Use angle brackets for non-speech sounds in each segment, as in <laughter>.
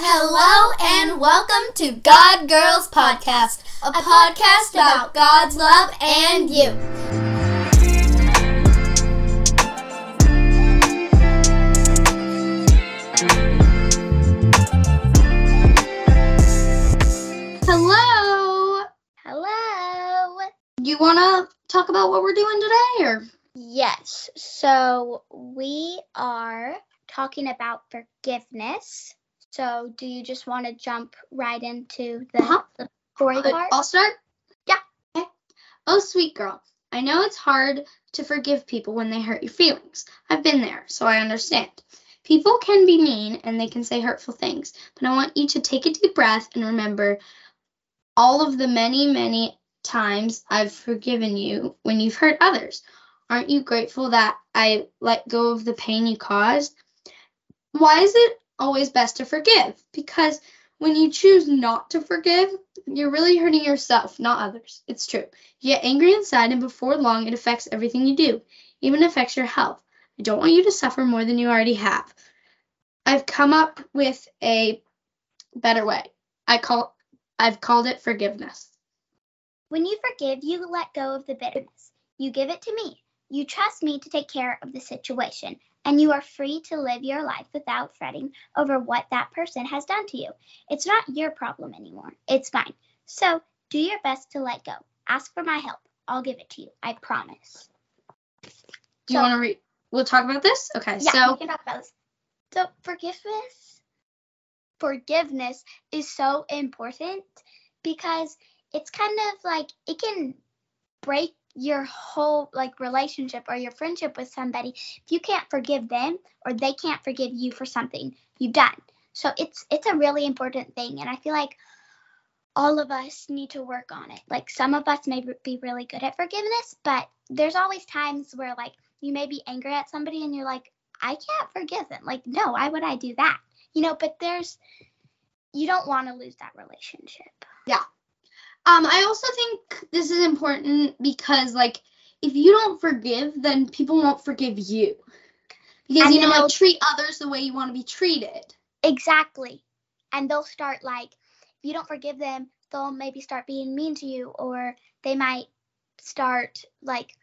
Hello and welcome to God Girls Podcast, a podcast about God's love and you. Hello. Hello. You want to talk about what we're doing today or Yes. So we are talking about forgiveness. So do you just want to jump right into the, Uh-huh. the story Uh, part? I'll start? Yeah. Okay. Oh, sweet girl. I know it's hard to forgive people when they hurt your feelings. I've been there, so I understand. People can be mean and they can say hurtful things, but I want you to take a deep breath and remember all of the many, many times I've forgiven you when you've hurt others. Aren't you grateful that I let go of the pain you caused? Why is it always best to forgive? Because when you choose not to forgive, you're really hurting yourself, not others. It's true. You get angry inside, and before long, it affects everything you do, even affects your health. I don't want you to suffer more than you already have. I've come up with a better way. I call I've called it forgiveness. When you forgive, you let go of the bitterness. You give it to me. You trust me to take care of the situation, and you are free to live your life without fretting over what that person has done to you. It's not your problem anymore. It's mine. So do your best to let go. Ask for my help. I'll give it to you. I promise. Do you So- want to read? We'll talk about this. Okay. Yeah, so we can talk about this. So forgiveness, forgiveness is so important because it's kind of like it can break your whole like relationship or your friendship with somebody if you can't forgive them or they can't forgive you for something you've done. So it's it's a really important thing, and I feel like all of us need to work on it. Like some of us may be really good at forgiveness, but there's always times where like you may be angry at somebody and you're like, I can't forgive them. Like, no, why would I do that? You know, but there's, you don't want to lose that relationship. Um, I also think this is important because, like, if you don't forgive, then people won't forgive you. Because, And you know, like, treat others the way you want to be treated. Exactly. And they'll start like, if you don't forgive them, they'll maybe start being mean to you, or they might start like,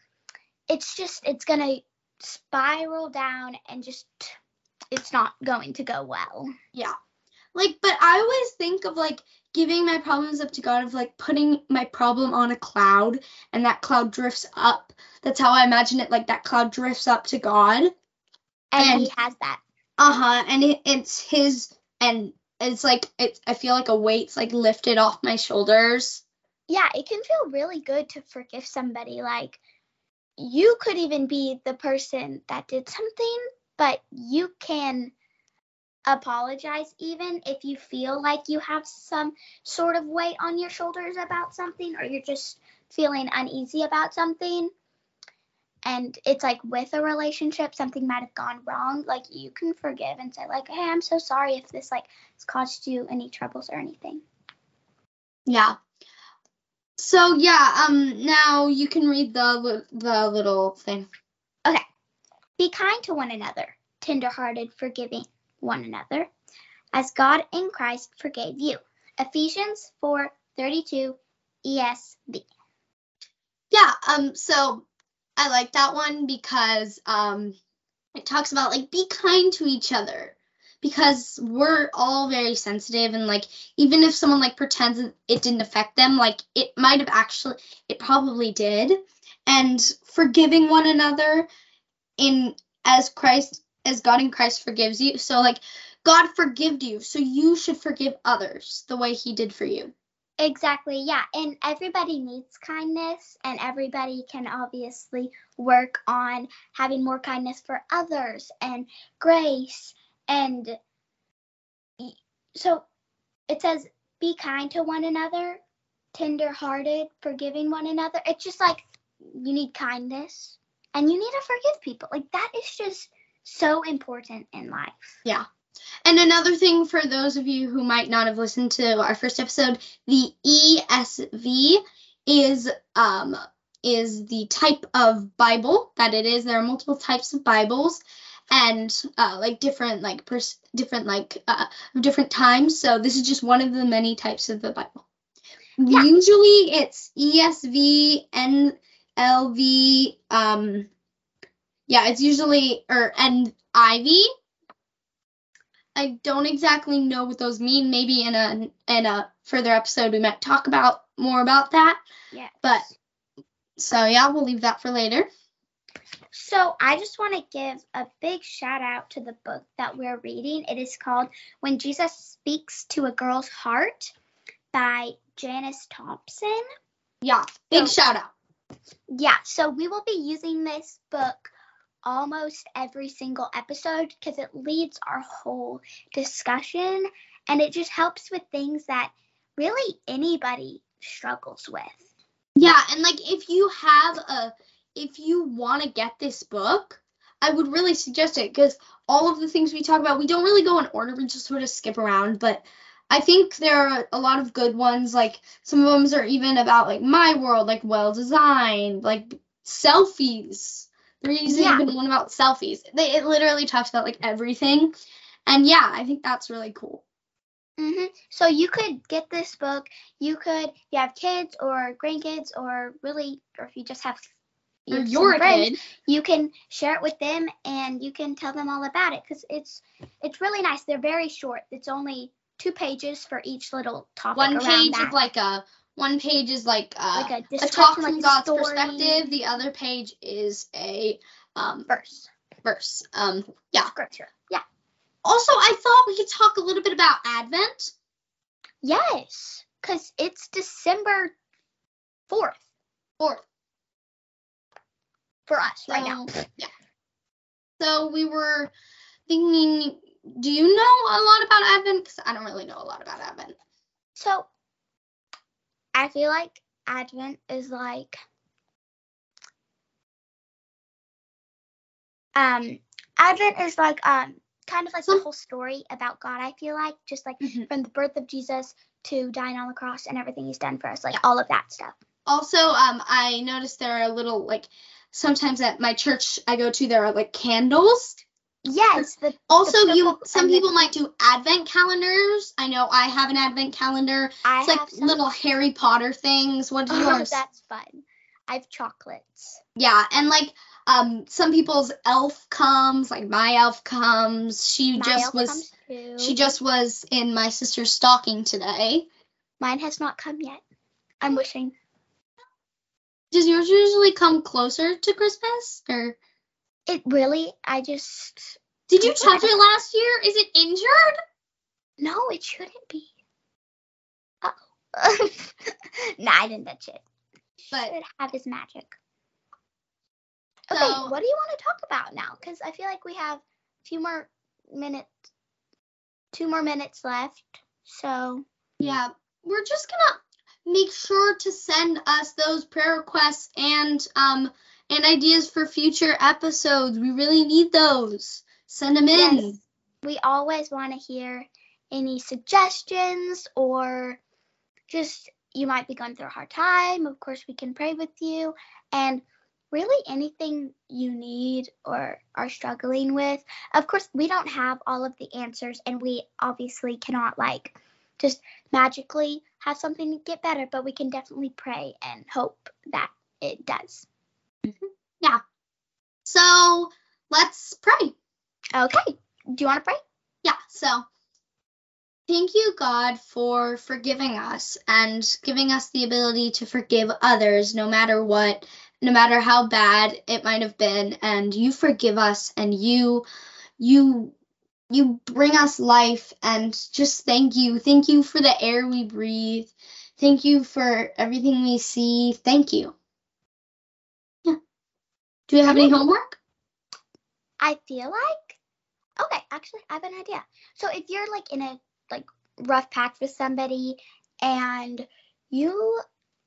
it's just, it's going to spiral down and just, it's not going to go well. Yeah. Like, but I always think of, like, giving my problems up to God, of, like, putting my problem on a cloud and that cloud drifts up. That's how I imagine it. Like, that cloud drifts up to God. And, he has that. Uh huh. And it, it's His, and it's like, it's, I feel like a weight's, like, lifted off my shoulders. yeah, it can feel really good to forgive somebody. Like, you could even be the person that did something, but you can apologize even if you feel like you have some sort of weight on your shoulders about something or you're just feeling uneasy about something. And it's like with a relationship, something might have gone wrong. Like you can forgive and say, like, hey, I'm so sorry if this like has caused you any troubles or anything. Yeah. So yeah, um now you can read the the little thing. Okay. Be kind to one another, tenderhearted, forgiving one another, as God in Christ forgave you. Ephesians 4:32 ESV. Yeah, um so I like that one because um it talks about like be kind to each other because we're all very sensitive and like even if someone like pretends it didn't affect them like it might have actually it probably did and forgiving one another in as Christ as God in Christ forgives you so like God forgived you so you should forgive others the way he did for you Exactly, yeah. And everybody needs kindness, and everybody can obviously work on having more kindness for others and grace. And so it says, be kind to one another, tender hearted, forgiving one another. It's just like you need kindness and you need to forgive people. Like that is just so important in life. Yeah. And another thing for those of you who might not have listened to our first episode, the ESV is um is the type of Bible that it is. There are multiple types of Bibles, and uh, like different like pers- different like uh, different times. So this is just one of the many types of the Bible. Yeah. Usually it's ESV, NLV, um, yeah, it's usually or and ivy. I don't exactly know what those mean. Maybe in a in a further episode we might talk about more about that. Yes. But so yeah, we'll leave that for later. So I just want to give a big shout out to the book that we're reading. It is called When Jesus Speaks to a Girl's Heart by Janice Thompson. Yeah, big So- shout out. Yeah, so we will be using this book almost every single episode because it leads our whole discussion and it just helps with things that really anybody struggles with. Yeah, and like if you have a if you want to get this book, I would really suggest it because all of the things we talk about, we don't really go in order. We just sort of skip around, but I think there are a lot of good ones. Like some of them are even about like my world, like well designed, like selfies. There's Yeah. even one about selfies. They, it literally talks about like everything, and yeah, I think that's really cool. hmm So you could get this book. You could, if you have kids or grandkids, or really, or if you just have you have some friends, kid. you can share it with them and you can tell them all about it because it's it's really nice. They're very short. It's only two pages for each little topic. One page that. of like a one page is like uh, like a a talk from the God's story perspective. The other page is a um, verse verse. Um, yeah. scripture. Yeah. Also, I thought we could talk a little bit about Advent. Yes, because it's December fourth Fourth. for us right now. Yeah. So we were thinking. Do you know a lot about Advent? Because I don't really know a lot about Advent. So I feel like Advent is like um Advent is like um kind of like the whole story about God, I feel like. Just like Mhm. from the birth of Jesus to dying on the cross and everything he's done for us, like Yeah. all of that stuff. Also, um, I noticed there are little like sometimes at my church I go to there are like candles. Yes, the Also, you some people might do advent calendars. I know I have an advent calendar. I It's like little Harry Potter things. What do Oh, yours? that's fun. I have chocolates. Yeah, and like um some people's elf comes, like my elf comes. She My just was she just was in my sister's stocking today. Mine has not come yet. I'm wishing. Does yours usually come closer to Christmas? Or It really, I just did you touch it last year? Is it injured? No, it shouldn't be. Oh. <laughs> nah, I didn't touch it. But Should have his magic. Okay, So- what do you want to talk about now? Because I feel like we have a few more minutes, two more minutes left. So Yeah, we're just gonna make sure to send us those prayer requests and um and ideas for future episodes. We really need those. Send them in. Yes. we always want to hear any suggestions or just you might be going through a hard time. Of course, we can pray with you and really anything you need or are struggling with. Of course, we don't have all of the answers and we obviously cannot like just magically have something get better, but we can definitely pray and hope that it does. So let's pray. Okay. Do you want to pray? Yeah, so thank you, God, for forgiving us and giving us the ability to forgive others no matter what, no matter how bad it might have been. And you forgive us and you you you bring us life and just thank you. Thank you for the air we breathe. Thank you for everything we see. Thank you. Do you have any homework? I feel like okay, actually I have an idea. So if you're like in a like rough patch with somebody and you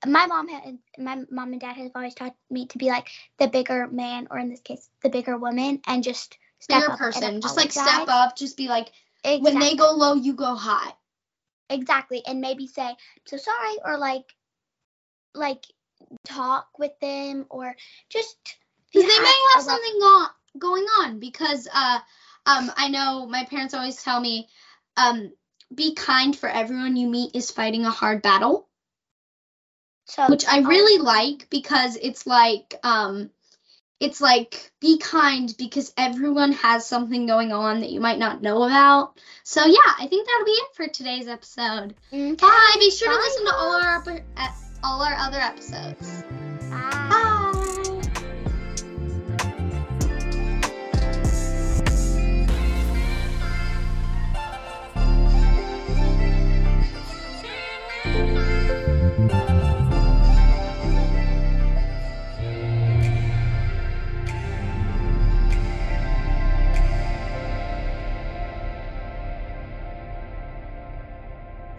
my mom had my mom and dad have always taught me to be like the bigger man or in this case the bigger woman and just step Bigger up person. Just like step up. Just be like, Exactly. when they go low, you go high. exactly and maybe say I'm so sorry or like like talk with them or just Because they may have something go- going on because uh um I know my parents always tell me um be kind for everyone you meet is fighting a hard battle, So which I really like because it's like um it's like be kind because everyone has something going on that you might not know about. So yeah, I think that'll be it for today's episode. Okay. Bye. Be sure to listen to all our all our other episodes. Bye. Bye.